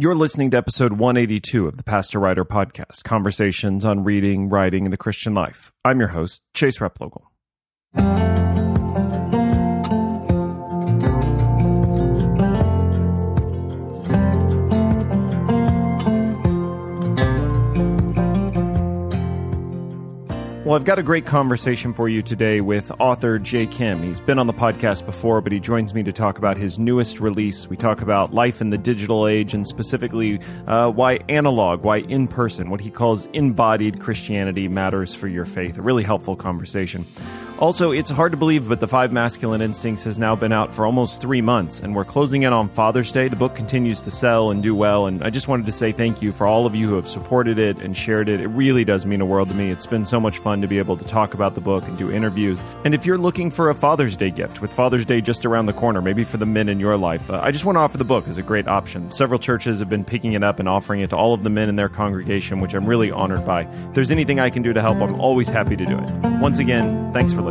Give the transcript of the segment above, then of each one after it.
You're listening to episode 182 of the Pastor Writer Podcast Conversations on Reading, Writing, and the Christian Life. I'm your host, Chase Replogle. Well, I've got a great conversation for you today with author Jay Kim. He's been on the podcast before, but he joins me to talk about his newest release. We talk about life in the digital age and specifically uh, why analog, why in person, what he calls embodied Christianity matters for your faith. A really helpful conversation. Also, it's hard to believe, but The Five Masculine Instincts has now been out for almost three months, and we're closing in on Father's Day. The book continues to sell and do well, and I just wanted to say thank you for all of you who have supported it and shared it. It really does mean a world to me. It's been so much fun to be able to talk about the book and do interviews. And if you're looking for a Father's Day gift, with Father's Day just around the corner, maybe for the men in your life, uh, I just want to offer the book as a great option. Several churches have been picking it up and offering it to all of the men in their congregation, which I'm really honored by. If there's anything I can do to help, I'm always happy to do it. Once again, thanks for listening.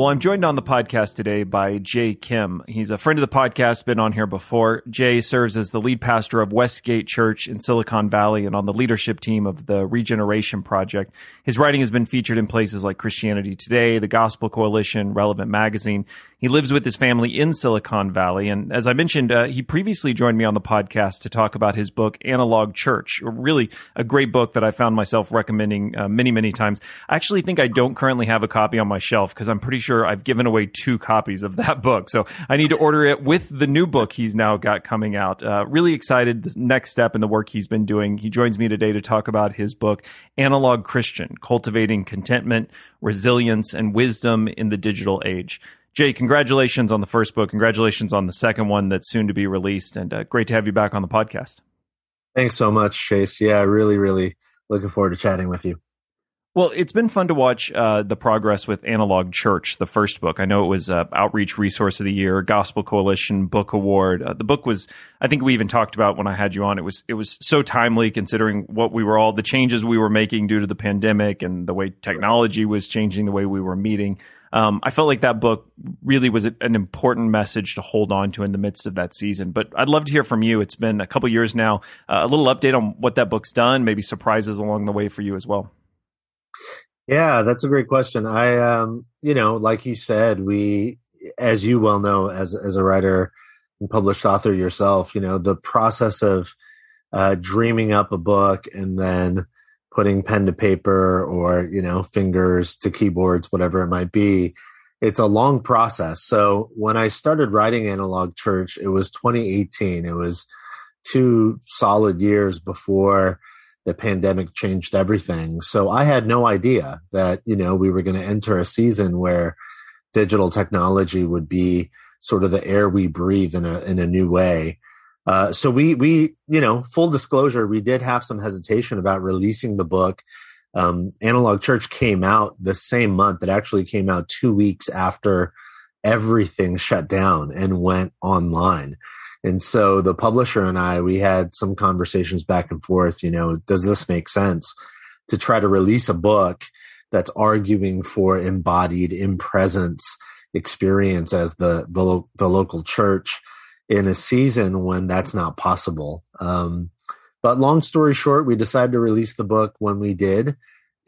Well, I'm joined on the podcast today by Jay Kim. He's a friend of the podcast, been on here before. Jay serves as the lead pastor of Westgate Church in Silicon Valley and on the leadership team of the Regeneration Project. His writing has been featured in places like Christianity Today, the Gospel Coalition, Relevant Magazine. He lives with his family in Silicon Valley. And as I mentioned, uh, he previously joined me on the podcast to talk about his book, Analog Church, really a great book that I found myself recommending uh, many, many times. I actually think I don't currently have a copy on my shelf because I'm pretty sure I've given away two copies of that book. So I need to order it with the new book he's now got coming out. Uh, really excited. The next step in the work he's been doing. He joins me today to talk about his book, Analog Christian Cultivating Contentment, Resilience, and Wisdom in the Digital Age. Jay, congratulations on the first book. Congratulations on the second one that's soon to be released. And uh, great to have you back on the podcast. Thanks so much, Chase. Yeah, really, really looking forward to chatting with you. Well, it's been fun to watch uh, the progress with Analog Church, the first book. I know it was uh, Outreach Resource of the Year, Gospel Coalition Book Award. Uh, the book was, I think we even talked about when I had you on. It was it was so timely considering what we were all the changes we were making due to the pandemic and the way technology was changing the way we were meeting. Um, I felt like that book really was an important message to hold on to in the midst of that season. But I'd love to hear from you. It's been a couple years now. Uh, a little update on what that book's done, maybe surprises along the way for you as well. Yeah, that's a great question. I, um, you know, like you said, we, as you well know, as as a writer and published author yourself, you know, the process of uh, dreaming up a book and then putting pen to paper or you know fingers to keyboards whatever it might be. It's a long process. So when i started writing analog church it was 2018 it was two solid years before the pandemic changed everything. So i had no idea that you know we were going to enter a season where digital technology would be sort of the air we breathe in a in a new way uh, so we we you know full disclosure we did have some hesitation about releasing the book. Um, Analog Church came out the same month. It actually came out two weeks after everything shut down and went online. And so the publisher and I we had some conversations back and forth. You know, does this make sense to try to release a book that's arguing for embodied in presence experience as the the, the local church? In a season when that's not possible. Um, but long story short, we decided to release the book when we did.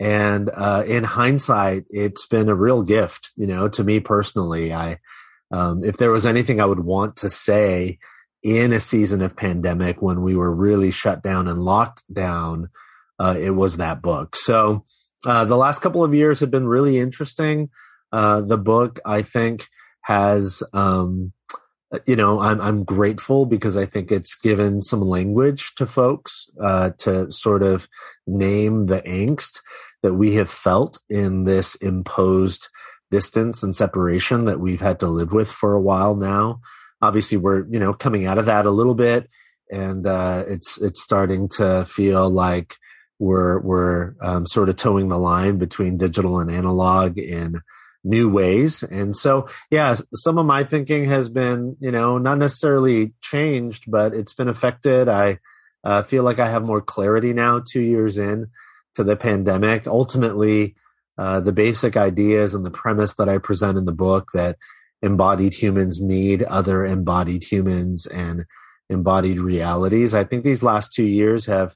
And uh, in hindsight, it's been a real gift, you know, to me personally. I, um, if there was anything I would want to say in a season of pandemic when we were really shut down and locked down, uh, it was that book. So uh, the last couple of years have been really interesting. Uh, the book, I think, has um, you know, I'm I'm grateful because I think it's given some language to folks uh, to sort of name the angst that we have felt in this imposed distance and separation that we've had to live with for a while now. Obviously, we're you know coming out of that a little bit, and uh, it's it's starting to feel like we're we're um, sort of toeing the line between digital and analog in new ways. And so, yeah, some of my thinking has been, you know, not necessarily changed, but it's been affected. I uh, feel like I have more clarity now, two years in to the pandemic. Ultimately, uh, the basic ideas and the premise that I present in the book that embodied humans need other embodied humans and embodied realities. I think these last two years have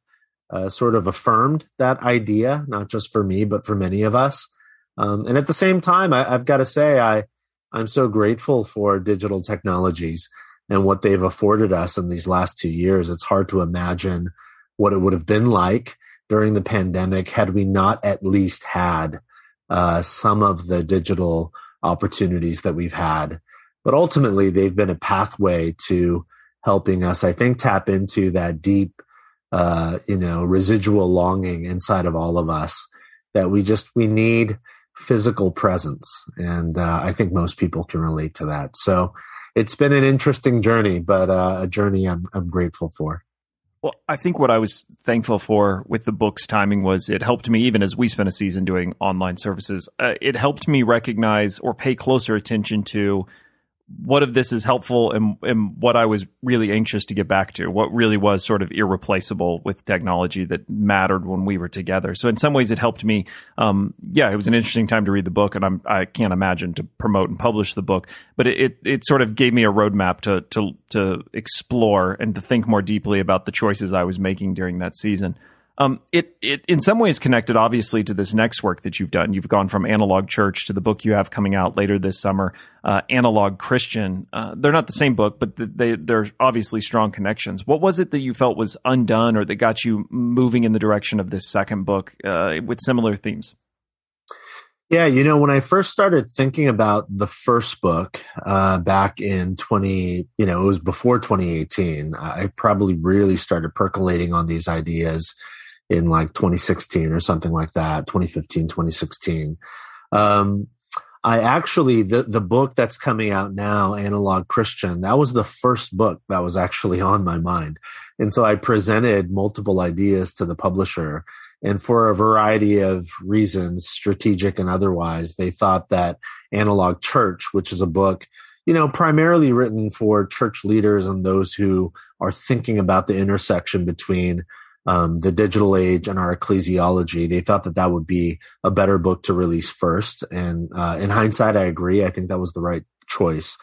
uh, sort of affirmed that idea, not just for me, but for many of us. Um, and at the same time, I, I've got to say, I, I'm so grateful for digital technologies and what they've afforded us in these last two years. It's hard to imagine what it would have been like during the pandemic had we not at least had uh, some of the digital opportunities that we've had. But ultimately, they've been a pathway to helping us, I think, tap into that deep, uh, you know, residual longing inside of all of us that we just we need physical presence, and uh, I think most people can relate to that. So it's been an interesting journey, but uh, a journey I'm I'm grateful for. Well, I think what I was thankful for with the book's timing was it helped me, even as we spent a season doing online services, uh, it helped me recognize or pay closer attention to what of this is helpful and, and what I was really anxious to get back to, what really was sort of irreplaceable with technology that mattered when we were together. So in some ways it helped me. Um, yeah, it was an interesting time to read the book and I'm, I can't imagine to promote and publish the book, but it, it, it sort of gave me a roadmap to, to, to explore and to think more deeply about the choices I was making during that season. Um, it it in some ways connected obviously to this next work that you've done. You've gone from analog church to the book you have coming out later this summer, uh, analog Christian. Uh, they're not the same book, but they they're obviously strong connections. What was it that you felt was undone or that got you moving in the direction of this second book uh, with similar themes? Yeah, you know, when I first started thinking about the first book uh, back in 20, you know, it was before 2018, I probably really started percolating on these ideas in like 2016 or something like that, 2015, 2016. Um, I actually, the, the book that's coming out now, Analog Christian, that was the first book that was actually on my mind. And so I presented multiple ideas to the publisher. And for a variety of reasons, strategic and otherwise, they thought that Analog Church, which is a book, you know, primarily written for church leaders and those who are thinking about the intersection between um, the digital age and our ecclesiology. They thought that that would be a better book to release first. And uh, in hindsight, I agree. I think that was the right choice.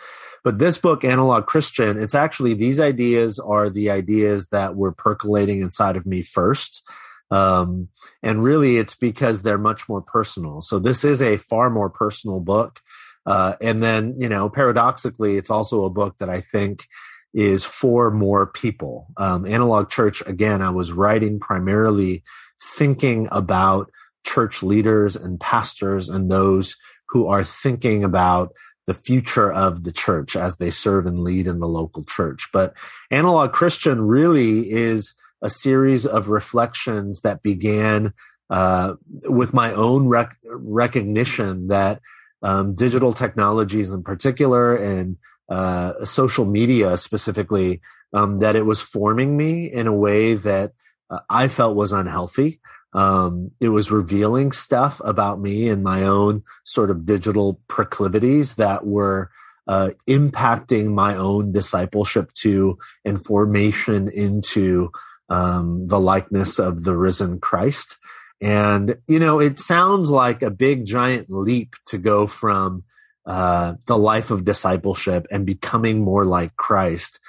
But this book, Analog Christian, it's actually these ideas are the ideas that were percolating inside of me first. Um, and really, it's because they're much more personal. So this is a far more personal book. Uh, and then, you know, paradoxically, it's also a book that I think is for more people. Um, Analog Church, again, I was writing primarily thinking about church leaders and pastors and those who are thinking about the future of the church as they serve and lead in the local church. But Analog Christian really is a series of reflections that began uh, with my own rec- recognition that um, digital technologies in particular and uh, social media specifically, um, that it was forming me in a way that uh, I felt was unhealthy. Um, it was revealing stuff about me and my own sort of digital proclivities that were uh, impacting my own discipleship to and formation into um, the likeness of the risen Christ. And, you know, it sounds like a big giant leap to go from uh, the life of discipleship and becoming more like Christ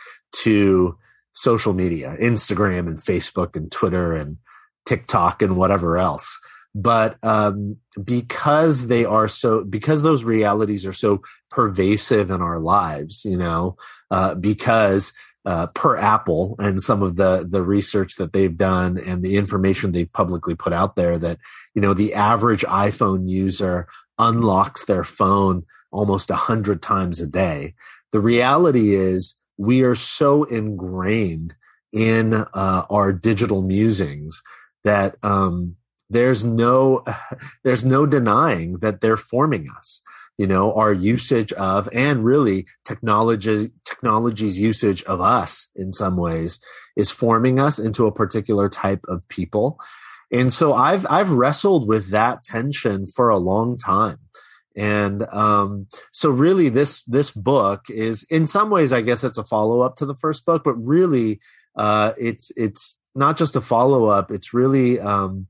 to social media, Instagram and Facebook and Twitter and TikTok and whatever else. But um, because they are so, because those realities are so pervasive in our lives, you know, uh, because uh, per Apple and some of the the research that they've done and the information they've publicly put out there that you know the average iPhone user unlocks their phone almost a hundred times a day. The reality is we are so ingrained in uh, our digital musings that um, there's no there's no denying that they're forming us. You know our usage of and really technology technology's usage of us in some ways is forming us into a particular type of people. And so i've i've wrestled with that tension for a long time and um, so really this this book is in some ways i guess it's a follow-up to the first book but really uh, it's it's not just a follow-up it's really um,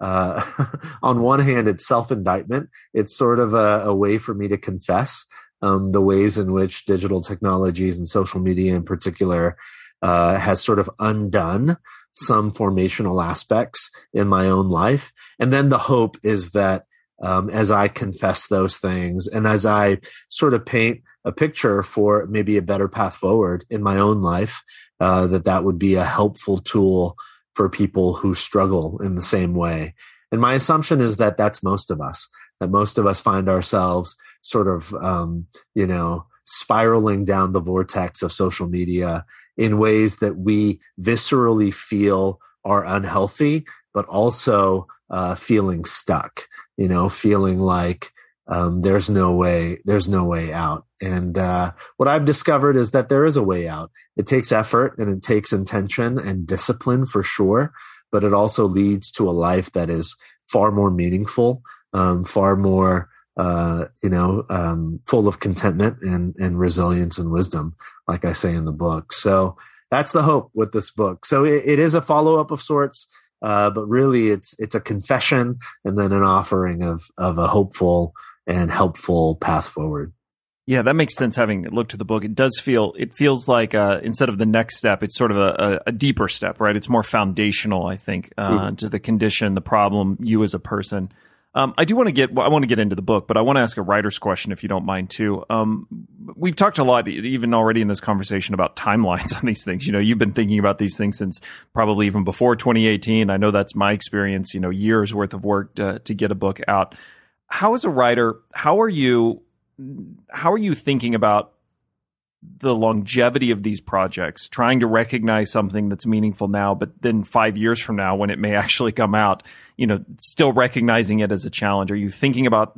uh, on one hand it's self-indictment it's sort of a, a, way for me to confess um, the ways in which digital technologies and social media in particular uh, has sort of undone some formational aspects in my own life. And then the hope is that um, as I confess those things and as I sort of paint a picture for maybe a better path forward in my own life, uh, that that would be a helpful tool for people who struggle in the same way. And my assumption is that that's most of us, that most of us find ourselves sort of, um, you know, spiraling down the vortex of social media in ways that we viscerally feel are unhealthy, but also uh, feeling stuck, you know, feeling like um, there's no way, there's no way out. And uh, what I've discovered is that there is a way out. It takes effort and it takes intention and discipline for sure, but it also leads to a life that is far more meaningful, um, far more uh, you know, um, full of contentment and, and resilience and wisdom, like I say in the book. So that's the hope with this book. So it, it is a follow up of sorts, uh, but really it's it's a confession and then an offering of of a hopeful and helpful path forward. Yeah, that makes sense. Having looked at the book, it does feel it feels like uh, instead of the next step, it's sort of a, a, a deeper step, right? It's more foundational, I think, uh, mm-hmm. to the condition, the problem, you as a person. Um, I do want to get I want to get into the book, but I want to ask a writer's question if you don't mind too. Um, we've talked a lot, even already in this conversation, about timelines on these things. You know, you've been thinking about these things since probably even before 2018. I know that's my experience. You know, years worth of work to, to get a book out. How as a writer, how are you? How are you thinking about the longevity of these projects, trying to recognize something that's meaningful now, but then five years from now, when it may actually come out, you know, still recognizing it as a challenge? Are you thinking about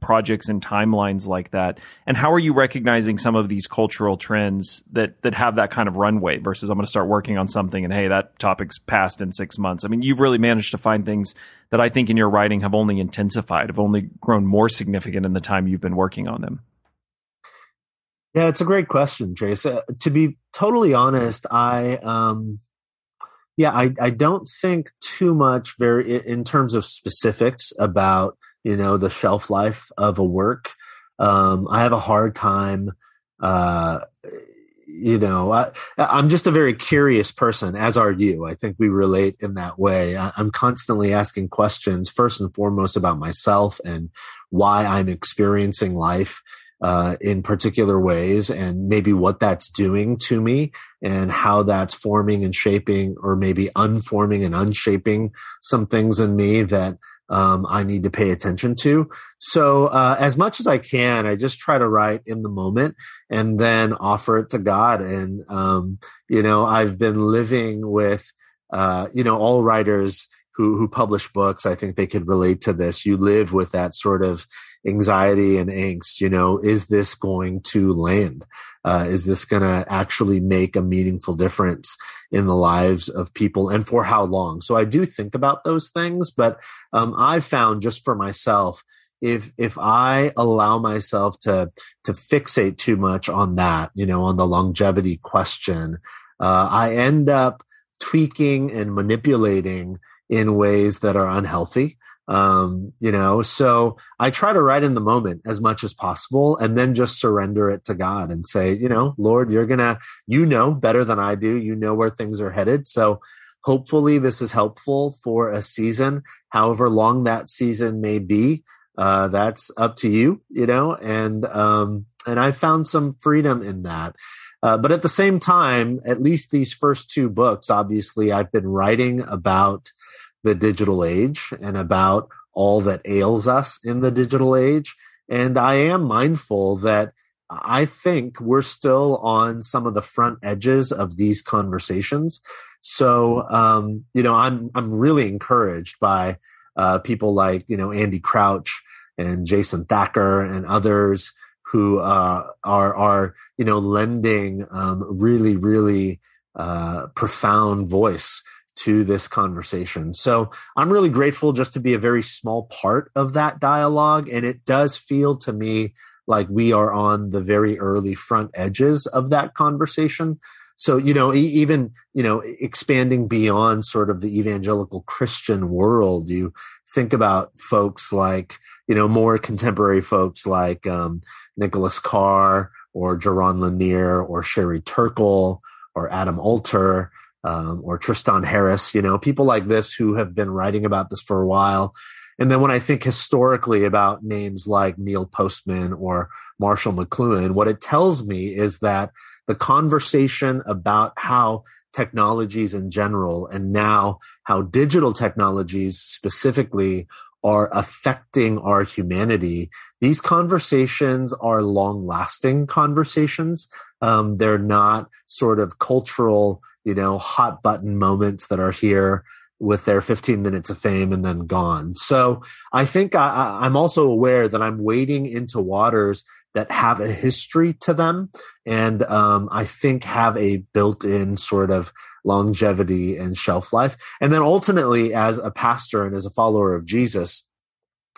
projects and timelines like that? And how are you recognizing some of these cultural trends that that have that kind of runway versus I'm going to start working on something and hey, that topic's passed in six months? I mean, you've really managed to find things that I think in your writing have only intensified, have only grown more significant in the time you've been working on them. Yeah, it's a great question, Chase. Uh, to be totally honest, I um, yeah, I, I don't think too much very in terms of specifics about you know the shelf life of a work. Um, I have a hard time. Uh, you know, I, am just a very curious person, as are you. I think we relate in that way. I, I'm constantly asking questions, first and foremost, about myself and why I'm experiencing life uh, in particular ways and maybe what that's doing to me and how that's forming and shaping or maybe unforming and unshaping some things in me that um, I need to pay attention to. So, uh, as much as I can, I just try to write in the moment and then offer it to God. And, um, you know, I've been living with, uh, you know, all writers who, who publish books. I think they could relate to this. You live with that sort of anxiety and angst. You know, is this going to land? Uh, is this going to actually make a meaningful difference in the lives of people and for how long? So I do think about those things, but um, I've found just for myself, if if I allow myself to to fixate too much on that, you know, on the longevity question, uh, I end up tweaking and manipulating in ways that are unhealthy um, you know, so I try to write in the moment as much as possible and then just surrender it to God and say, you know, Lord, you're gonna, you know better than I do. You know where things are headed. So hopefully this is helpful for a season, however long that season may be. Uh, that's up to you, you know, and, um, and I found some freedom in that. Uh, but at the same time, at least these first two books, obviously I've been writing about, the digital age and about all that ails us in the digital age. And I am mindful that I think we're still on some of the front edges of these conversations. So, um, you know, I'm, I'm really encouraged by, uh, people like, you know, Andy Crouch and Jason Thacker and others who, uh, are, are, you know, lending, um, really, really, uh, profound voice to this conversation. So I'm really grateful just to be a very small part of that dialogue. And it does feel to me like we are on the very early front edges of that conversation. So, you know, even, you know, expanding beyond sort of the evangelical Christian world, you think about folks like, you know, more contemporary folks like um, Nicholas Carr or Jaron Lanier or Sherry Turkle or Adam Alter um, or Tristan Harris, you know, people like this who have been writing about this for a while. And then when I think historically about names like Neil Postman or Marshall McLuhan, what it tells me is that the conversation about how technologies in general and now how digital technologies specifically are affecting our humanity. These conversations are long lasting conversations. Um, they're not sort of cultural, you know, hot button moments that are here with their 15 minutes of fame and then gone. So I think I, I'm also aware that I'm wading into waters that have a history to them and um, I think have a built in sort of longevity and shelf life. And then ultimately, as a pastor and as a follower of Jesus,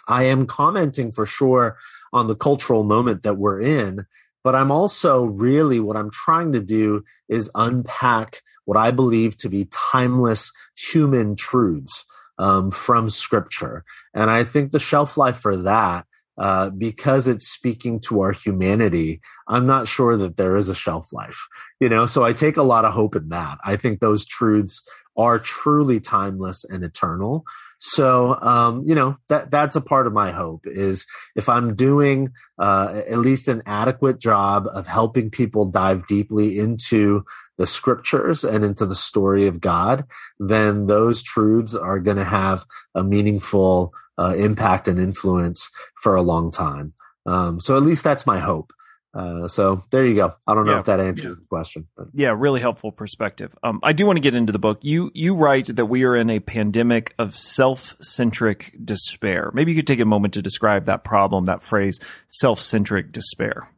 I am commenting for sure on the cultural moment that we're in. But I'm also really what I'm trying to do is unpack what I believe to be timeless human truths um, from scripture. And I think the shelf life for that uh, because it's speaking to our humanity, I'm not sure that there is a shelf life, you know, so I take a lot of hope in that. I think those truths are truly timeless and eternal. So, um, you know, that, that's a part of my hope is if I'm doing, uh, at least an adequate job of helping people dive deeply into the scriptures and into the story of God, then those truths are going to have a meaningful uh, impact and influence for a long time. Um, so at least that's my hope. Uh, so there you go. I don't know yeah. if that answers the question. But. Yeah, really helpful perspective. Um, I do want to get into the book. You you write that we are in a pandemic of self centric despair. Maybe you could take a moment to describe that problem, that phrase, self centric despair.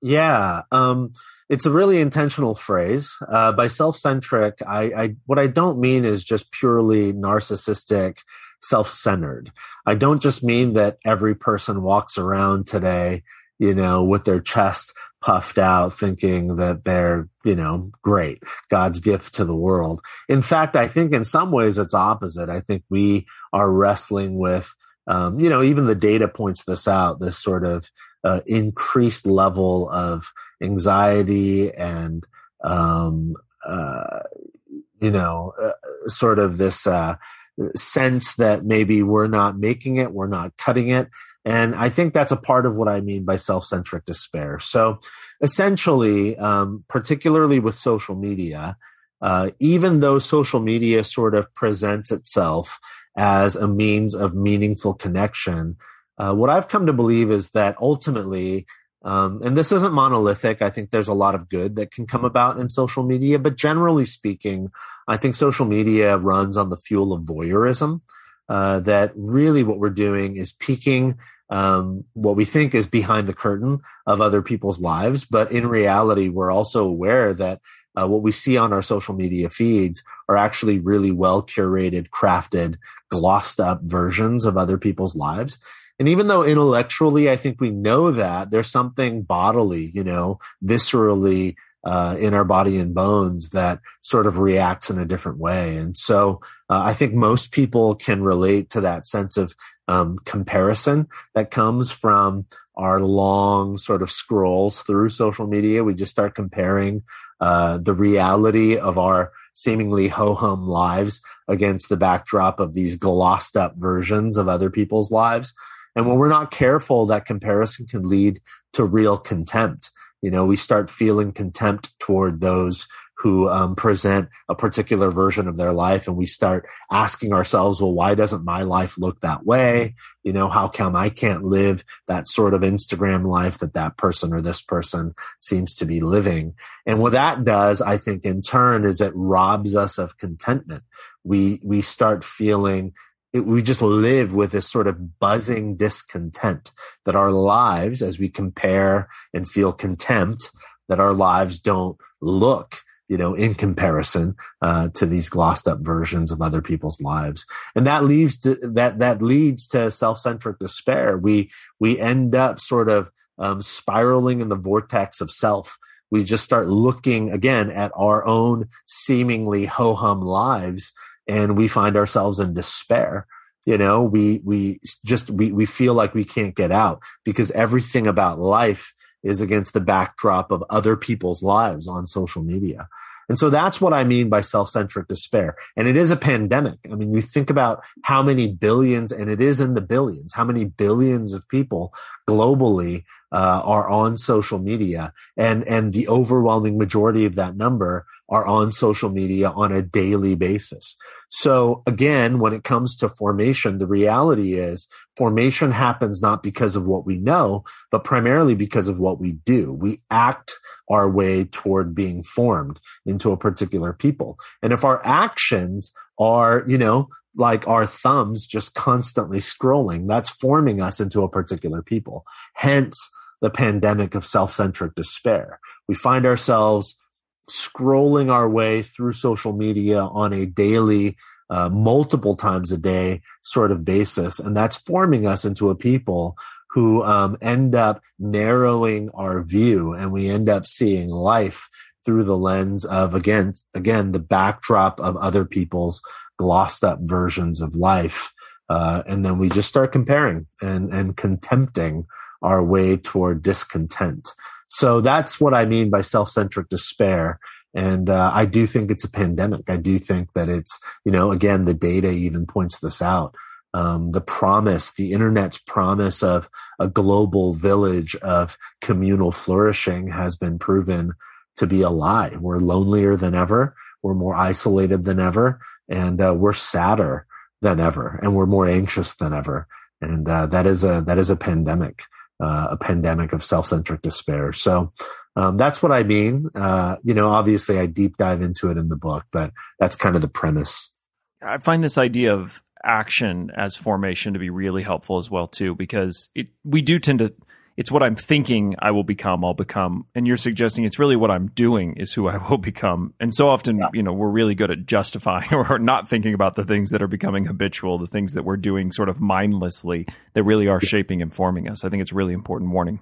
Yeah, um, it's a really intentional phrase. Uh, by self centric, I, I what I don't mean is just purely narcissistic self-centered. I don't just mean that every person walks around today, you know, with their chest puffed out thinking that they're, you know, great, God's gift to the world. In fact, I think in some ways it's opposite. I think we are wrestling with, um, you know, even the data points this out, this sort of uh, increased level of anxiety and, um, uh, you know, uh, sort of this, uh, sense that maybe we're not making it, we're not cutting it. And I think that's a part of what I mean by self centric despair. So essentially, um, particularly with social media, uh, even though social media sort of presents itself as a means of meaningful connection, uh, what I've come to believe is that ultimately, um, and this isn't monolithic. I think there's a lot of good that can come about in social media, but generally speaking, I think social media runs on the fuel of voyeurism. Uh, that really what we're doing is peeking um, what we think is behind the curtain of other people's lives, but in reality, we're also aware that uh, what we see on our social media feeds are actually really well curated, crafted, glossed up versions of other people's lives. And even though intellectually, I think we know that there's something bodily, you know, viscerally uh, in our body and bones that sort of reacts in a different way. And so uh, I think most people can relate to that sense of um, comparison that comes from our long sort of scrolls through social media. We just start comparing uh, the reality of our seemingly ho hum lives against the backdrop of these glossed up versions of other people's lives. And when we're not careful, that comparison can lead to real contempt. You know, we start feeling contempt toward those who um, present a particular version of their life and we start asking ourselves well why doesn't my life look that way? You know how come i can't live that sort of instagram life that that person or this person seems to be living? And what that does i think in turn is it robs us of contentment. We we start feeling it, we just live with this sort of buzzing discontent that our lives, as we compare and feel contempt, that our lives don't look you know, in comparison uh, to these glossed up versions of other people's lives, and that leads to that that leads to self centric despair. We we end up sort of um, spiraling in the vortex of self. We just start looking again at our own seemingly ho hum lives and we find ourselves in despair. you know we we just we we feel like we can't get out because everything about life is against the backdrop of other people's lives on social media and so that's what I mean by self-centric despair. And it is a pandemic. I mean, you think about how many billions, and it is in the billions, how many billions of people globally uh, are on social media, and and the overwhelming majority of that number are on social media on a daily basis. So again, when it comes to formation, the reality is formation happens not because of what we know, but primarily because of what we do. We act our way toward being formed into a particular people. And if our actions are, you know, like our thumbs just constantly scrolling, that's forming us into a particular people. Hence the pandemic of self-centric despair. We find ourselves scrolling our way through social media on a daily, uh, multiple times a day sort of basis. And that's forming us into a people who um, end up narrowing our view and we end up seeing life through the lens of again again the backdrop of other people's glossed up versions of life uh, and then we just start comparing and and contempting our way toward discontent so that's what I mean by self-centric despair. And uh, I do think it's a pandemic. I do think that it's, you know, again, the data even points this out. Um, the promise, the internet's promise of a global village of communal flourishing has been proven to be a lie. We're lonelier than ever. We're more isolated than ever. And uh, we're sadder than ever. And we're more anxious than ever. And uh, that is a, that is a pandemic uh, a pandemic of self-centric despair. So um, that's what I mean. Uh, you know, obviously I deep dive into it in the book, but that's kind of the premise. I find this idea of action as formation to be really helpful as well too, because it, we do tend to it's what I'm thinking I will become, I'll become. And you're suggesting it's really what I'm doing is who I will become. And so often, yeah. you know, we're really good at justifying or not thinking about the things that are becoming habitual, the things that we're doing sort of mindlessly that really are shaping and forming us. I think it's really important warning.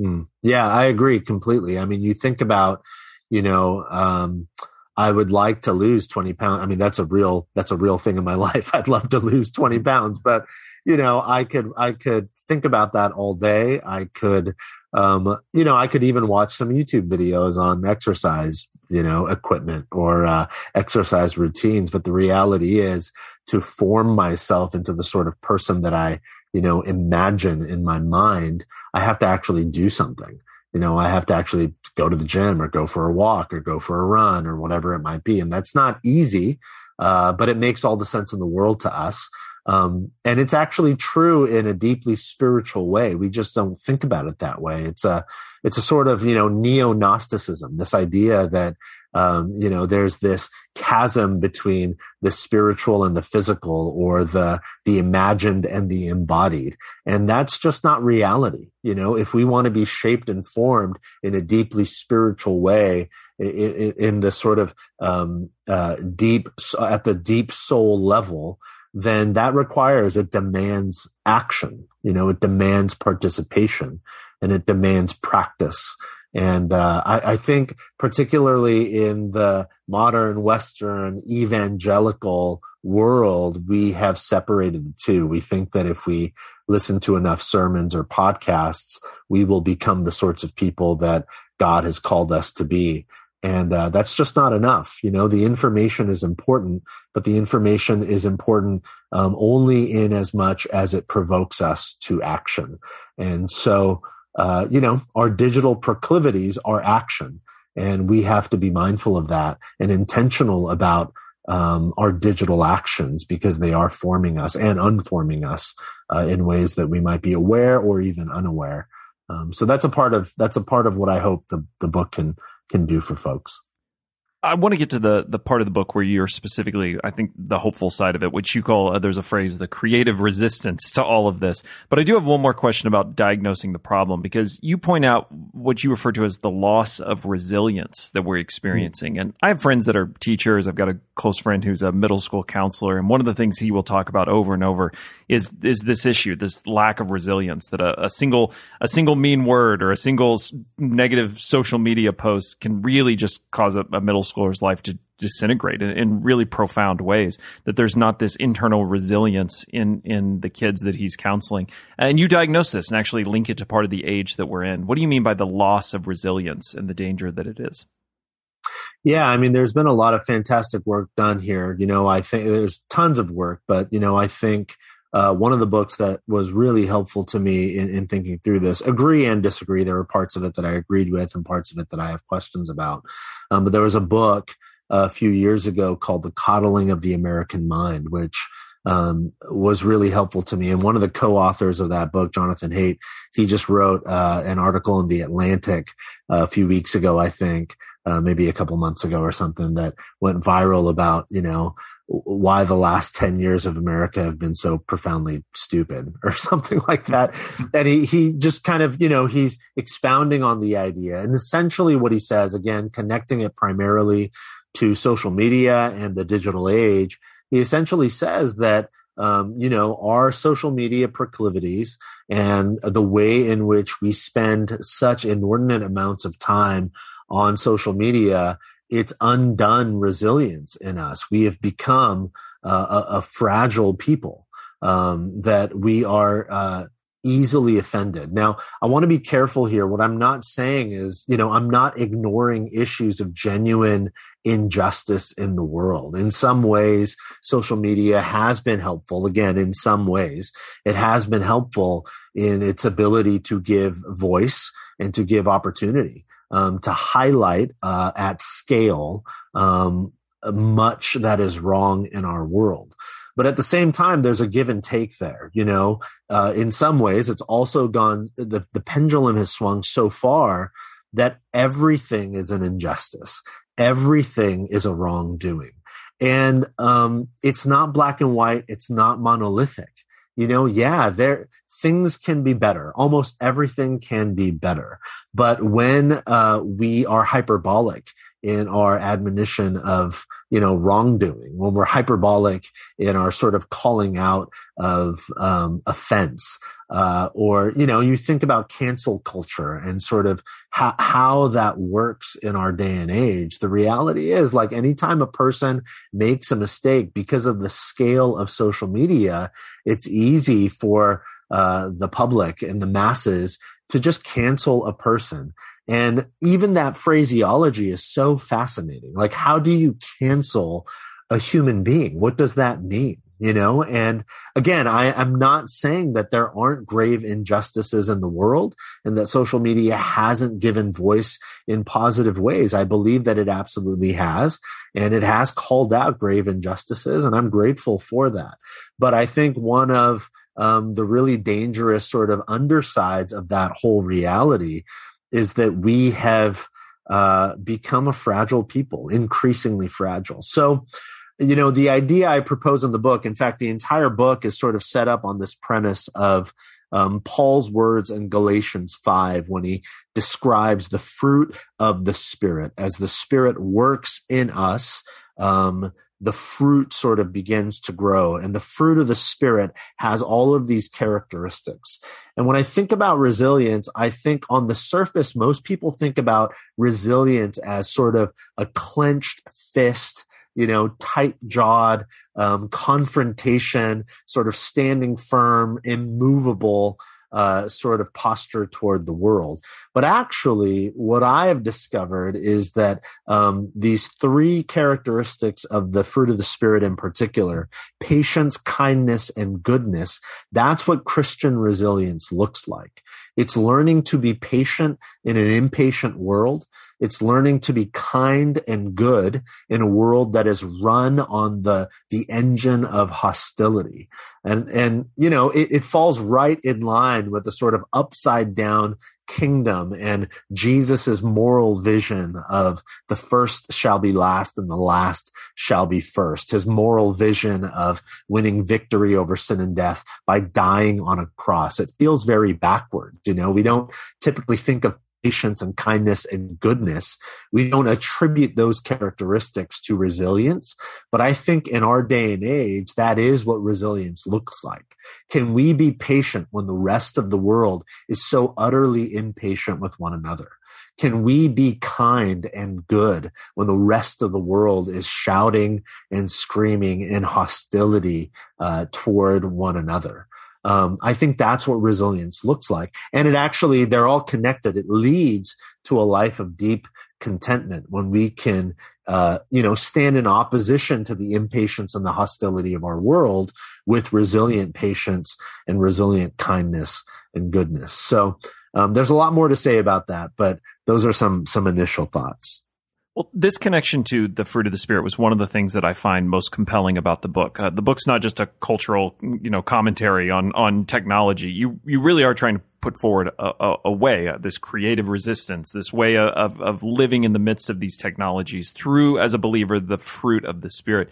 Mm. Yeah, I agree completely. I mean, you think about, you know, um, I would like to lose 20 pounds. I mean, that's a real, that's a real thing in my life. I'd love to lose 20 pounds, but you know, I could, I could think about that all day. I could, um, you know, I could even watch some YouTube videos on exercise, you know, equipment or uh, exercise routines. But the reality is to form myself into the sort of person that I, you know, imagine in my mind, I have to actually do something. You know, I have to actually go to the gym or go for a walk or go for a run or whatever it might be. And that's not easy, uh, but it makes all the sense in the world to us. Um, and it's actually true in a deeply spiritual way. We just don't think about it that way. It's a, it's a sort of, you know, neo-Gnosticism, this idea that, um, you know, there's this chasm between the spiritual and the physical or the, the imagined and the embodied. And that's just not reality. You know, if we want to be shaped and formed in a deeply spiritual way, in, in the sort of, um, uh, deep, at the deep soul level, then that requires, it demands action. You know, it demands participation and it demands practice. And uh, I, I, think, particularly in the modern Western evangelical world, we have separated the two. We think that if we listen to enough sermons or podcasts, we will become the sorts of people that God has called us to be. And uh, that's just not enough. You know, the information is important, but the information is important um, only in as much as it provokes us to action. And so, uh, you know, our digital proclivities are action, and we have to be mindful of that and intentional about um, our digital actions because they are forming us and unforming us uh, in ways that we might be aware or even unaware. Um, so that's a part of that's a part of what I hope the the book can can do for folks. I want to get to the the part of the book where you're specifically, I think, the hopeful side of it, which you call uh, there's a phrase, the creative resistance to all of this. But I do have one more question about diagnosing the problem because you point out what you refer to as the loss of resilience that we're experiencing. Mm-hmm. And I have friends that are teachers. I've got a close friend who's a middle school counselor, and one of the things he will talk about over and over is is this issue, this lack of resilience that a, a single a single mean word or a single negative social media post can really just cause a, a middle schooler's life to disintegrate in, in, really profound ways. That there's not this internal resilience in in the kids that he's counseling. And you diagnose this and actually link it to part of the age that we're in. What do you mean by the loss of resilience and the danger that it is? Yeah, I mean, there's been a lot of fantastic work done here. You know, I think there's tons of work, but you know, I think uh, one of the books that was really helpful to me in, in, thinking through this. Agree and disagree. There were parts of it that I agreed with, and parts of it that I have questions about. Um, but there was a book a few years ago called "The Coddling of the American Mind," which um, was really helpful to me. And one of the co-authors of that book, Jonathan Haidt, he just wrote uh, an article in the Atlantic uh, a few weeks ago, I think. Uh, maybe a couple months ago or something that went viral about, you know, why the last 10 years of America have been so profoundly stupid or something like that. and he, he just kind of, you know, he's expounding on the idea. And essentially what he says, again, connecting it primarily to social media and the digital age, he essentially says that, um, you know, our social media proclivities and the way in which we spend such inordinate amounts of time on social media it's undone resilience in us. We have become uh, a, a, fragile people um, that we are uh, easily offended. Now, I want to be careful here. What I'm not saying is, you know, I'm not ignoring issues of genuine injustice in the world. In some ways, social media has been helpful. Again, in some ways, it has been helpful in its ability to give voice and to give opportunity um, to highlight uh, at scale um, much that is wrong in our world. But at the same time, there's a give and take there. You know, uh, in some ways, it's also gone, the, the pendulum has swung so far that everything is an injustice. Everything is a wrongdoing. And um, it's not black and white. It's not monolithic. You know, yeah, there things can be better. Almost everything can be better. But when uh, we are hyperbolic in our admonition of you know wrongdoing, when we're hyperbolic in our sort of calling out of um, offense, uh, or you know you think about cancel culture and sort of how, how that works in our day and age the reality is like anytime a person makes a mistake because of the scale of social media it's easy for uh, the public and the masses to just cancel a person. And even that phraseology is so fascinating. Like, how do you cancel a human being? What does that mean? You know, and again, I am not saying that there aren't grave injustices in the world and that social media hasn't given voice in positive ways. I believe that it absolutely has, and it has called out grave injustices, and I'm grateful for that. But I think one of um, the really dangerous sort of undersides of that whole reality is that we have uh, become a fragile people, increasingly fragile. So, you know, the idea I propose in the book, in fact, the entire book is sort of set up on this premise of um, Paul's words in Galatians 5 when he describes the fruit of the Spirit as the Spirit works in us. Um, the fruit sort of begins to grow and the fruit of the spirit has all of these characteristics. And when I think about resilience, I think on the surface, most people think about resilience as sort of a clenched fist, you know, tight jawed, um, confrontation, sort of standing firm, immovable, uh, sort of posture toward the world. But actually, what I have discovered is that um, these three characteristics of the fruit of the Spirit in particular patience, kindness, and goodness that's what Christian resilience looks like. It's learning to be patient in an impatient world. It's learning to be kind and good in a world that is run on the, the engine of hostility. And, and, you know, it, it falls right in line with the sort of upside down kingdom and Jesus's moral vision of the first shall be last and the last shall be first. His moral vision of winning victory over sin and death by dying on a cross. It feels very backward. You know, we don't typically think of patience and kindness and goodness. We don't attribute those characteristics to resilience. But I think in our day and age, that is what resilience looks like. Can we be patient when the rest of the world is so utterly impatient with one another? can we be kind and good when the rest of the world is shouting and screaming in hostility uh, toward one another? Um, I think that's what resilience looks like. And it actually, they're all connected. It leads to a life of deep contentment when we can, uh, you know, stand in opposition to the impatience and the hostility of our world with resilient patience and resilient kindness and goodness. So, um, there's a lot more to say about that, but those are some, some initial thoughts. Well, this connection to the fruit of the spirit was one of the things that I find most compelling about the book. Uh, the book's not just a cultural, you know, commentary on on technology. You you really are trying to put forward a, a, a way, uh, this creative resistance, this way of of living in the midst of these technologies through, as a believer, the fruit of the spirit.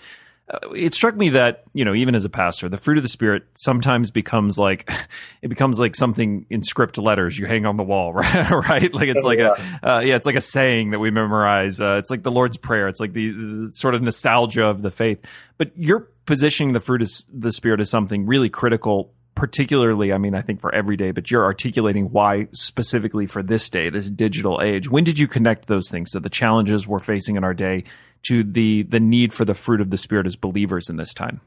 Uh, it struck me that you know even as a pastor the fruit of the spirit sometimes becomes like it becomes like something in script letters you hang on the wall right? Right like it's like yeah. a uh, yeah it's like a saying that we memorize. Uh, it's like the lord's prayer. It's like the, the, sort of nostalgia of the faith. But you're positioning the fruit of the spirit as something really critical particularly i mean i think for every day but you're articulating why specifically for this day this digital age when did you connect those things? To the challenges we're facing in our day to the the need for the fruit of the spirit as believers in this time?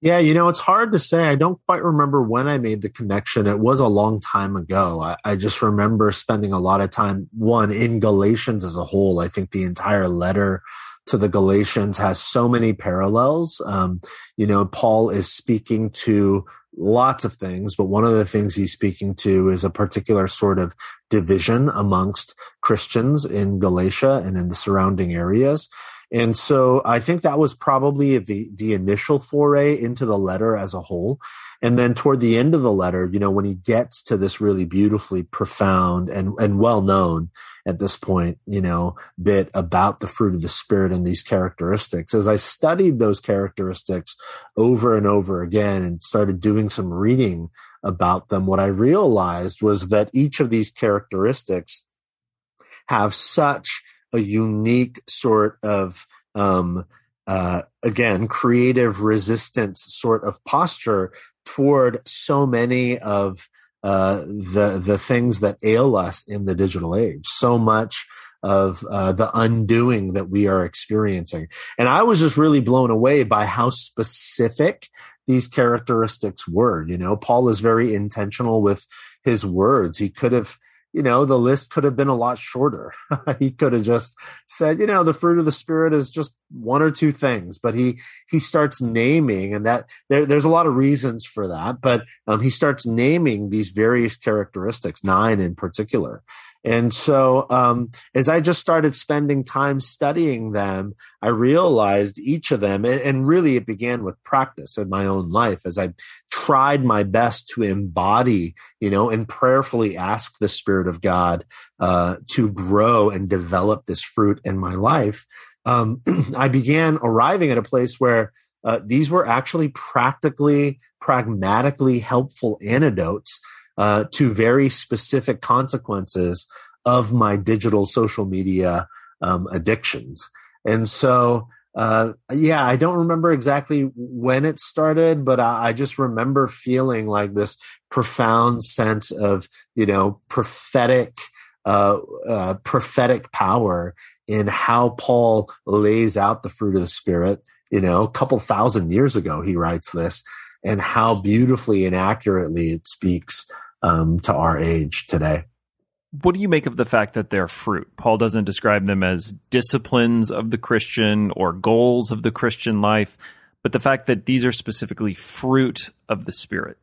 Yeah, you know, it's hard to say. I don't quite remember when I made the connection. It was a long time ago. I, I, just remember spending a lot of time, one, in Galatians as a whole. I think the entire letter to the Galatians has so many parallels. Um, you know, Paul is speaking to lots of things, but one of the things he's speaking to is a particular sort of division amongst Christians in Galatia and in the surrounding areas. And so I think that was probably the, the initial foray into the letter as a whole. And then toward the end of the letter, you know, when he gets to this really beautifully profound and, and well known at this point, you know, bit about the fruit of the spirit and these characteristics, as I studied those characteristics over and over again and started doing some reading about them, what I realized was that each of these characteristics have such a unique sort of um, uh, again creative resistance sort of posture toward so many of uh, the the things that ail us in the digital age. So much of uh, the undoing that we are experiencing, and I was just really blown away by how specific these characteristics were. You know, Paul is very intentional with his words. He could have you know, the list could have been a lot shorter. he could have just said, you know, the fruit of the spirit is just one or two things, but he he starts naming, and that there, there's a lot of reasons for that. But um, he starts naming these various characteristics, nine in particular, and so, um, as I just started spending time studying them, I realized each of them, and, and, really it began with practice in my own life as I tried my best to embody, you know, and prayerfully ask the Spirit of God uh, to grow and develop this fruit in my life. Um, I began arriving at a place where uh, these were actually practically, pragmatically helpful antidotes uh, to very specific consequences of my digital social media um, addictions. And so, uh, yeah, I don't remember exactly when it started, but I, I, just remember feeling like this profound sense of, you know, prophetic, uh, uh, prophetic power in how Paul lays out the fruit of the Spirit. You know, a couple thousand years ago, he writes this, and how beautifully and accurately it speaks um, to our age today. What do you make of the fact that they're fruit? Paul doesn't describe them as disciplines of the Christian or goals of the Christian life, but the fact that these are specifically fruit of the Spirit.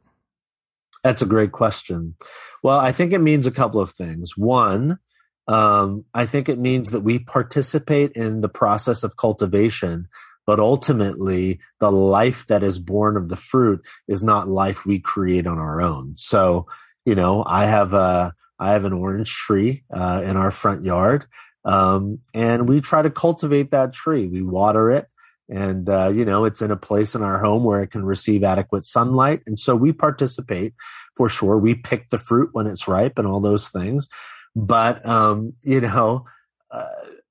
That's a great question. Well, I think it means a couple of things. One, um, I think it means that we participate in the process of cultivation but ultimately, the life that is born of the fruit is not life we create on our own. So, you know, I have a, I have an orange tree uh, in our front yard, um, and we try to cultivate that tree. We water it, and uh, you know, it's in a place in our home where it can receive adequate sunlight, and so we participate for sure. We pick the fruit when it's ripe and all those things, but um, you know. Uh,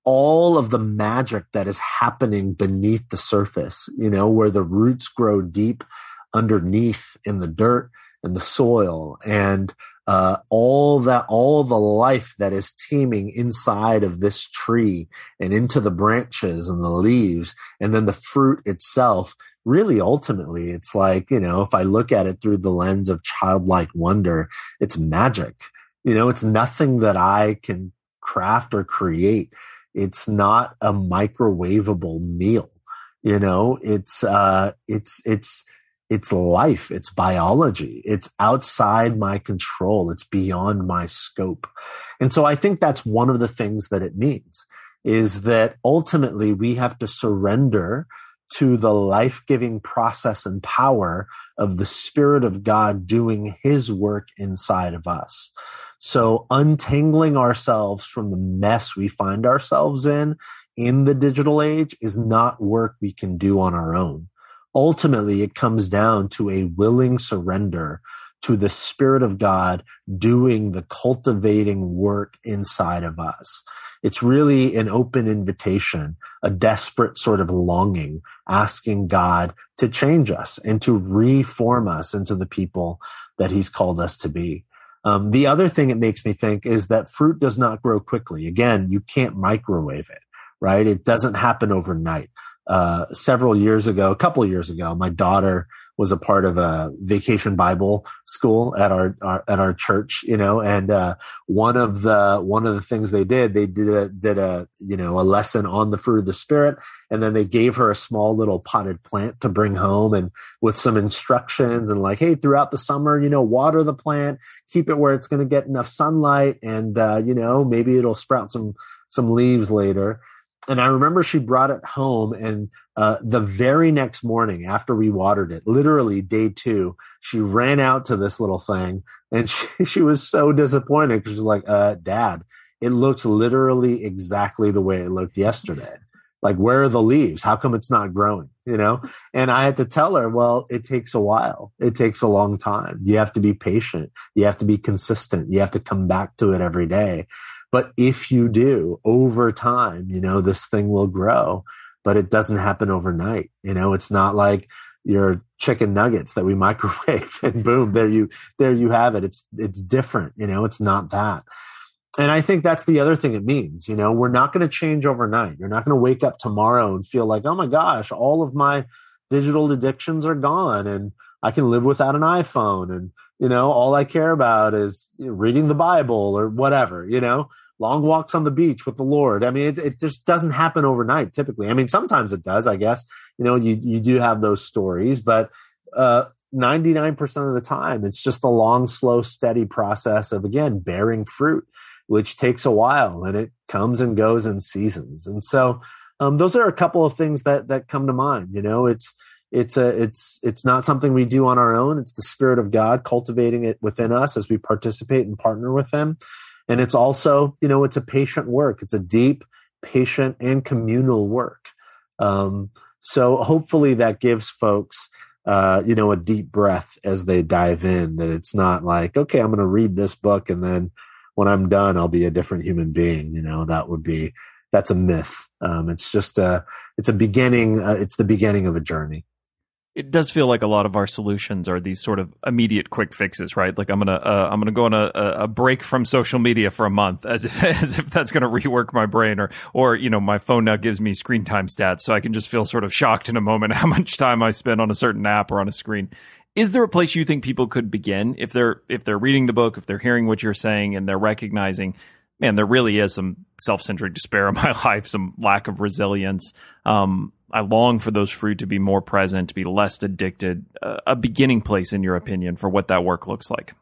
all of the magic that is happening beneath the surface, you know, where the roots grow deep underneath in the dirt and the soil. And uh, all that, all the life that is teeming inside of this tree and into the branches and the leaves, and then the fruit itself. Really, ultimately, it's like, you know, if I look at it through the lens of childlike wonder, it's magic. You know, it's nothing that I can craft or create. It's not a microwavable meal. You know, it's, uh, it's, it's, it's life, it's biology, it's outside my control, it's beyond my scope. And so I think that's one of the things that it means is that ultimately we have to surrender to the life giving process and power of the Spirit of God doing His work inside of us. So untangling ourselves from the mess we find ourselves in in the digital age is not work we can do on our own ultimately it comes down to a willing surrender to the Spirit of God doing the cultivating work inside of us. It's really an open invitation, a desperate sort of longing, asking God to change us and to reform us into the people that He's called us to be. Um, the other thing it makes me think is that fruit does not grow quickly. Again, you can't microwave it, right? It doesn't happen overnight uh, several years ago, a couple of years ago, my daughter was a part of a vacation Bible school at our, our at our church, you know, and uh, one of the one of the things they did, they did a did a you know a lesson on the fruit of the spirit, and then they gave her a small little potted plant to bring home, and with some instructions and like, hey, throughout the summer, you know, water the plant, keep it where it's going to get enough sunlight, and uh, you know, maybe it'll sprout some some leaves later and I remember she brought it home and uh, the very next morning after we watered it, literally day two, she ran out to this little thing and she, she was so disappointed because she was like, uh, dad, it looks literally exactly the way it looked yesterday. Like, where are the leaves? How come it's not growing? You know? And I had to tell her, well, it takes a while. It takes a long time. You have to be patient. You have to be consistent. You have to come back to it every day. But if you do over time, you know, this thing will grow, but it doesn't happen overnight. You know, it's not like your chicken nuggets that we microwave and boom, there you, there you have it. It's, it's different. You know, it's not that. And I think that's the other thing it means. You know, we're not going to change overnight. You're not going to wake up tomorrow and feel like, oh my gosh, all of my digital addictions are gone and I can live without an iPhone. And, you know, all I care about is reading the Bible or whatever, you know, long walks on the beach with the Lord. I mean, it, it just doesn't happen overnight typically. I mean, sometimes it does, I guess, you know, you, you do have those stories, but, uh, 99% of the time, it's just a long, slow, steady process of again, bearing fruit, which takes a while and it comes and goes in seasons. And so, um, those are a couple of things that, that come to mind. You know, it's, it's a, it's, it's not something we do on our own. It's the spirit of God cultivating it within us as we participate and partner with him. And it's also, you know, it's a patient work. It's a deep, patient, and communal work. Um, so hopefully that gives folks, uh, you know, a deep breath as they dive in. That it's not like, okay, I'm going to read this book and then when I'm done, I'll be a different human being. You know, that would be that's a myth. Um, it's just a it's a beginning. Uh, it's the beginning of a journey it does feel like a lot of our solutions are these sort of immediate quick fixes, right? Like I'm gonna uh, I'm gonna go on a, a break from social media for a month, as if as if that's gonna rework my brain, or or you know my phone now gives me screen time stats, so I can just feel sort of shocked in a moment how much time I spend on a certain app or on a screen. Is there a place you think people could begin if they're if they're reading the book, if they're hearing what you're saying, and they're recognizing man, there really is some self-centered despair in my life, some lack of resilience. Um, I long for those fruit to be more present, to be less addicted. Uh, a beginning place, in your opinion, for what that work looks like.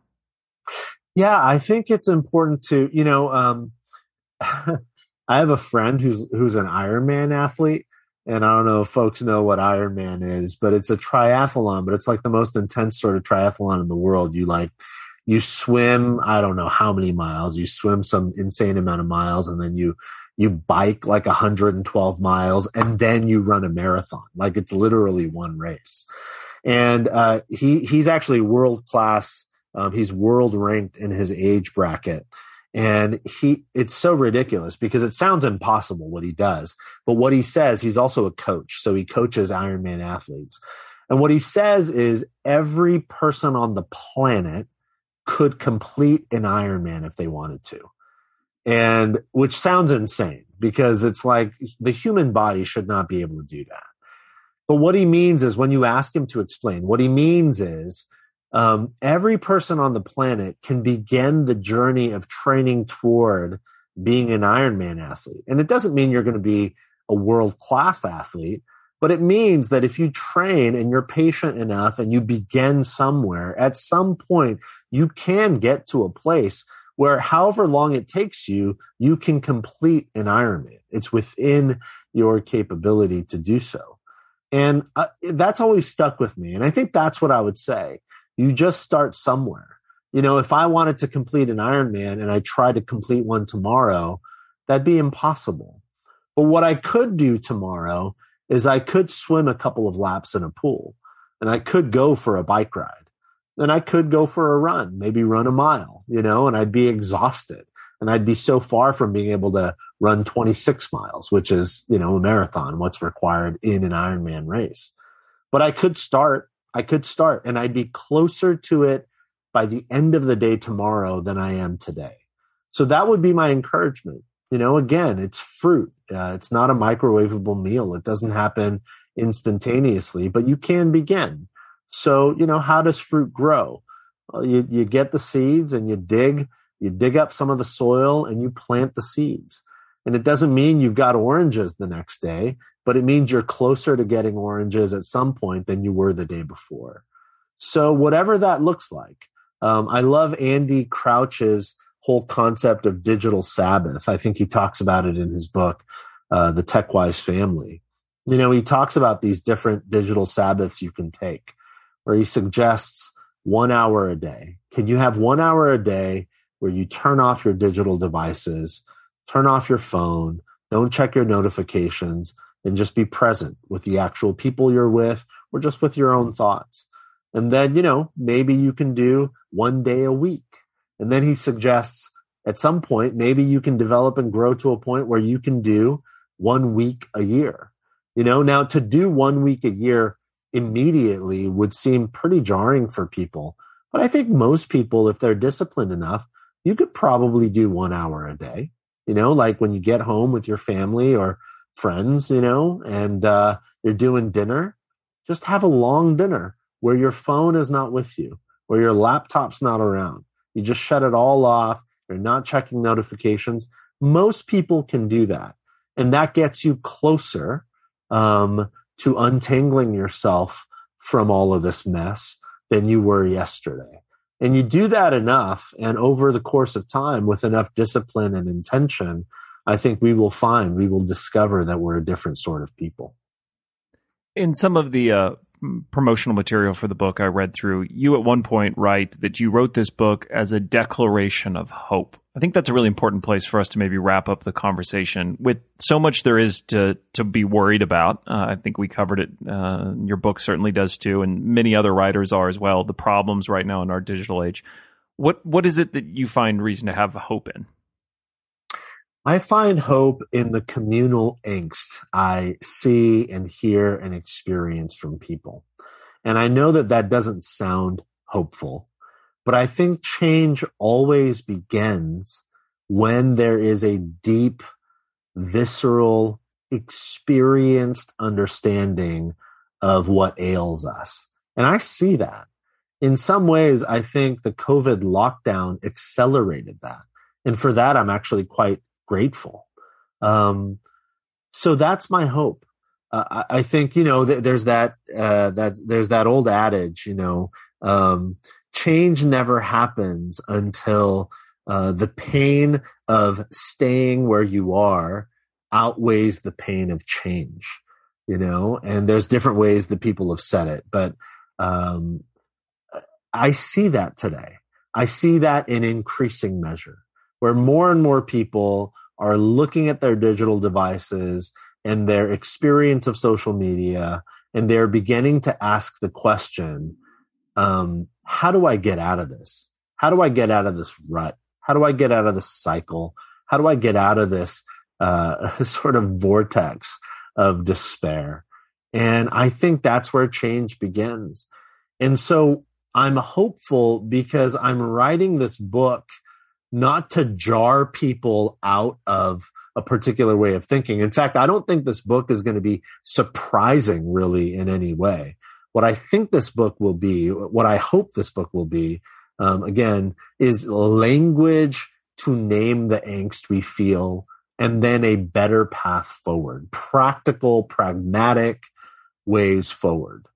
Yeah, I think it's important to you know. Um, I have a friend who's who's an Ironman athlete, and I don't know if folks know what Ironman is, but it's a triathlon, but it's like the most intense sort of triathlon in the world. You like you swim, I don't know how many miles, you swim some insane amount of miles, and then you you bike like 112 miles and then you run a marathon. Like it's literally one race. And uh, he he's actually world class. Um, he's world ranked in his age bracket. And he, it's so ridiculous because it sounds impossible what he does. But what he says, he's also a coach. So he coaches Ironman athletes. And what he says is every person on the planet could complete an Ironman if they wanted to. And which sounds insane because it's like the human body should not be able to do that. But what he means is when you ask him to explain, what he means is um, every person on the planet can begin the journey of training toward being an Ironman athlete. And it doesn't mean you're going to be a world class athlete, but it means that if you train and you're patient enough and you begin somewhere, at some point, you can get to a place where however long it takes you, you can complete an Ironman. It's within your capability to do so. And uh, that's always stuck with me. And I think that's what I would say. You just start somewhere. You know, if I wanted to complete an Ironman and I tried to complete one tomorrow, that'd be impossible. But what I could do tomorrow is I could swim a couple of laps in a pool and I could go for a bike ride. Then I could go for a run, maybe run a mile, you know, and I'd be exhausted and I'd be so far from being able to run 26 miles, which is, you know, a marathon, what's required in an Ironman race. But I could start, I could start and I'd be closer to it by the end of the day tomorrow than I am today. So that would be my encouragement you know, again, it's fruit. Uh, it's not a microwavable meal. It doesn't happen instantaneously, but you can begin. So, you know, how does fruit grow? Well, you, you get the seeds and you dig, you dig up some of the soil and you plant the seeds. And it doesn't mean you've got oranges the next day, but it means you're closer to getting oranges at some point than you were the day before. So, whatever that looks like, um, I love Andy Crouch's whole concept of digital Sabbath. I think he talks about it in his book, uh, The TechWise Family. You know, he talks about these different digital Sabbaths you can take, where he suggests one hour a day. Can you have one hour a day where you turn off your digital devices, turn off your phone, don't check your notifications, and just be present with the actual people you're with or just with your own thoughts? And then, you know, maybe you can do one day a week and then he suggests at some point, maybe you can develop and grow to a point where you can do one week a year. You know, now to do one week a year immediately would seem pretty jarring for people. But I think most people, if they're disciplined enough, you could probably do one hour a day. You know, like when you get home with your family or friends, you know, and uh, you're doing dinner, just have a long dinner where your phone is not with you, where your laptop's not around you just shut it all off. You're not checking notifications. Most people can do that. And that gets you closer um, to untangling yourself from all of this mess than you were yesterday. And you do that enough, and over the course of time, with enough discipline and intention, I think we will find, we will discover that we're a different sort of people. In some of the uh, promotional material for the book I read through, you at one point write that you wrote this book as a declaration of hope. I think that's a really important place for us to maybe wrap up the conversation. With so much there is to to be worried about, uh, I think we covered it. Uh, your book certainly does too, and many other writers are as well. The problems right now in our digital age. What what is it that you find reason to have hope in? I find hope in the communal angst I see and hear and experience from people. And I know that that doesn't sound hopeful, but I think change always begins when there is a deep, visceral, experienced understanding of what ails us. And I see that. In some ways, I think the COVID lockdown accelerated that. And for that, I'm actually quite grateful. Um, so that's my hope. Uh, I, I, think you know th- there's that uh, that there's that old adage, you know, um, change never happens until uh, the pain of staying where you are outweighs the pain of change. You know, and there's different ways that people have said it, but um, I see that today. I see that in increasing measure, where more and more people are looking at their digital devices and their experience of social media, and they're beginning to ask the question, um, how do I get out of this? How do I get out of this rut? How do I get out of this cycle? How do I get out of this uh, sort of vortex of despair? And I think that's where change begins. And so I'm hopeful because I'm writing this book not to jar people out of a particular way of thinking. In fact, I don't think this book is going to be surprising really in any way. What I think this book will be, what I hope this book will be, um, again, is language to name the angst we feel and then a better path forward, practical, pragmatic ways forward.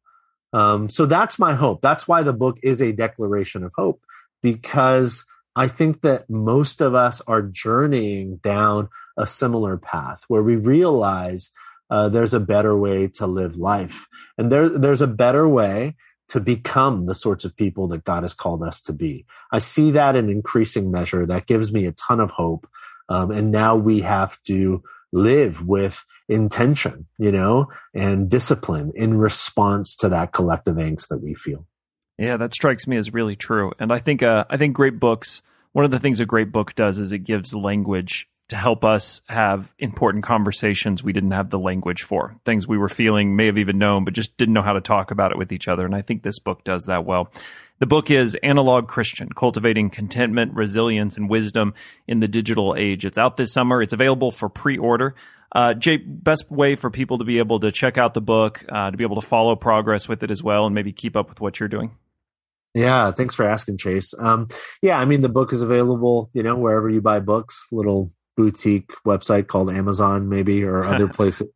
Um, so that's my hope. That's why the book is a declaration of hope, because I think that most of us are journeying down a similar path where we realize uh, there's a better way to live life, and there, there's a better way to become the sorts of people that God has called us to be. I see that in increasing measure. That gives me a ton of hope. Um, and now we have to live with intention, you know, and discipline in response to that collective angst that we feel. Yeah, that strikes me as really true. And I think uh, I think great books. One of the things a great book does is it gives language to help us have important conversations we didn't have the language for. Things we were feeling, may have even known, but just didn't know how to talk about it with each other. And I think this book does that well. The book is Analog Christian Cultivating Contentment, Resilience, and Wisdom in the Digital Age. It's out this summer. It's available for pre order. Uh, Jay, best way for people to be able to check out the book, uh, to be able to follow progress with it as well, and maybe keep up with what you're doing? Yeah, thanks for asking, Chase. Um, yeah, I mean, the book is available, you know, wherever you buy books, little boutique website called Amazon, maybe, or other places.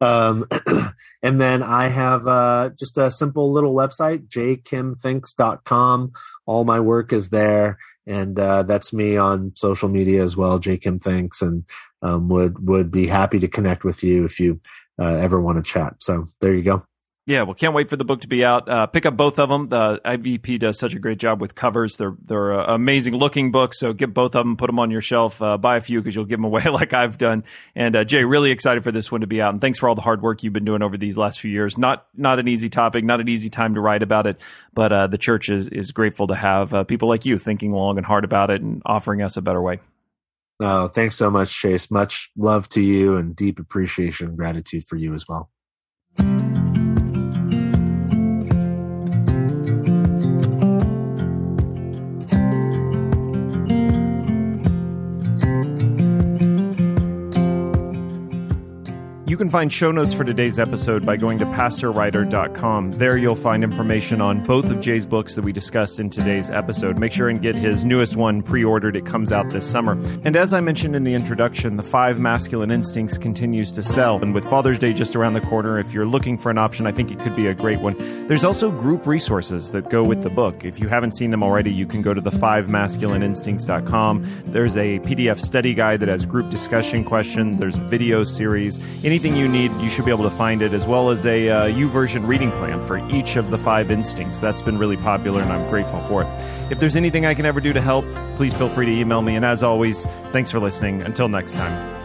Um, and then I have uh, just a simple little website, jkimthinks.com. All my work is there. And uh, that's me on social media as well, jkimthinks, and um, would would be happy to connect with you if you uh, ever want to chat. So there you go. Yeah, well, can't wait for the book to be out. Uh, pick up both of them. The IVP does such a great job with covers. They're they're uh, amazing looking books. So get both of them, put them on your shelf, uh, buy a few because you'll give them away like I've done. And uh, Jay, really excited for this one to be out. And thanks for all the hard work you've been doing over these last few years. Not not an easy topic, not an easy time to write about it, but uh, the church is is grateful to have uh, people like you thinking long and hard about it and offering us a better way. No, thanks so much, Chase. Much love to you and deep appreciation and gratitude for you as well. You can find show notes for today's episode by going to pastorwriter.com. There you'll find information on both of Jay's books that we discussed in today's episode. Make sure and get his newest one pre ordered. It comes out this summer. And as I mentioned in the introduction, The Five Masculine Instincts continues to sell. And with Father's Day just around the corner, if you're looking for an option, I think it could be a great one. There's also group resources that go with the book. If you haven't seen them already, you can go to the fivemasculineinstincts.com. There's a PDF study guide that has group discussion questions, there's a video series. Anything anything you need, you should be able to find it, as well as a uh, reading plan for each of the five instincts. That's been really popular, and I'm grateful for it. If there's anything I can ever do to help, please feel free to email me. And as always, thanks for listening. Until next time.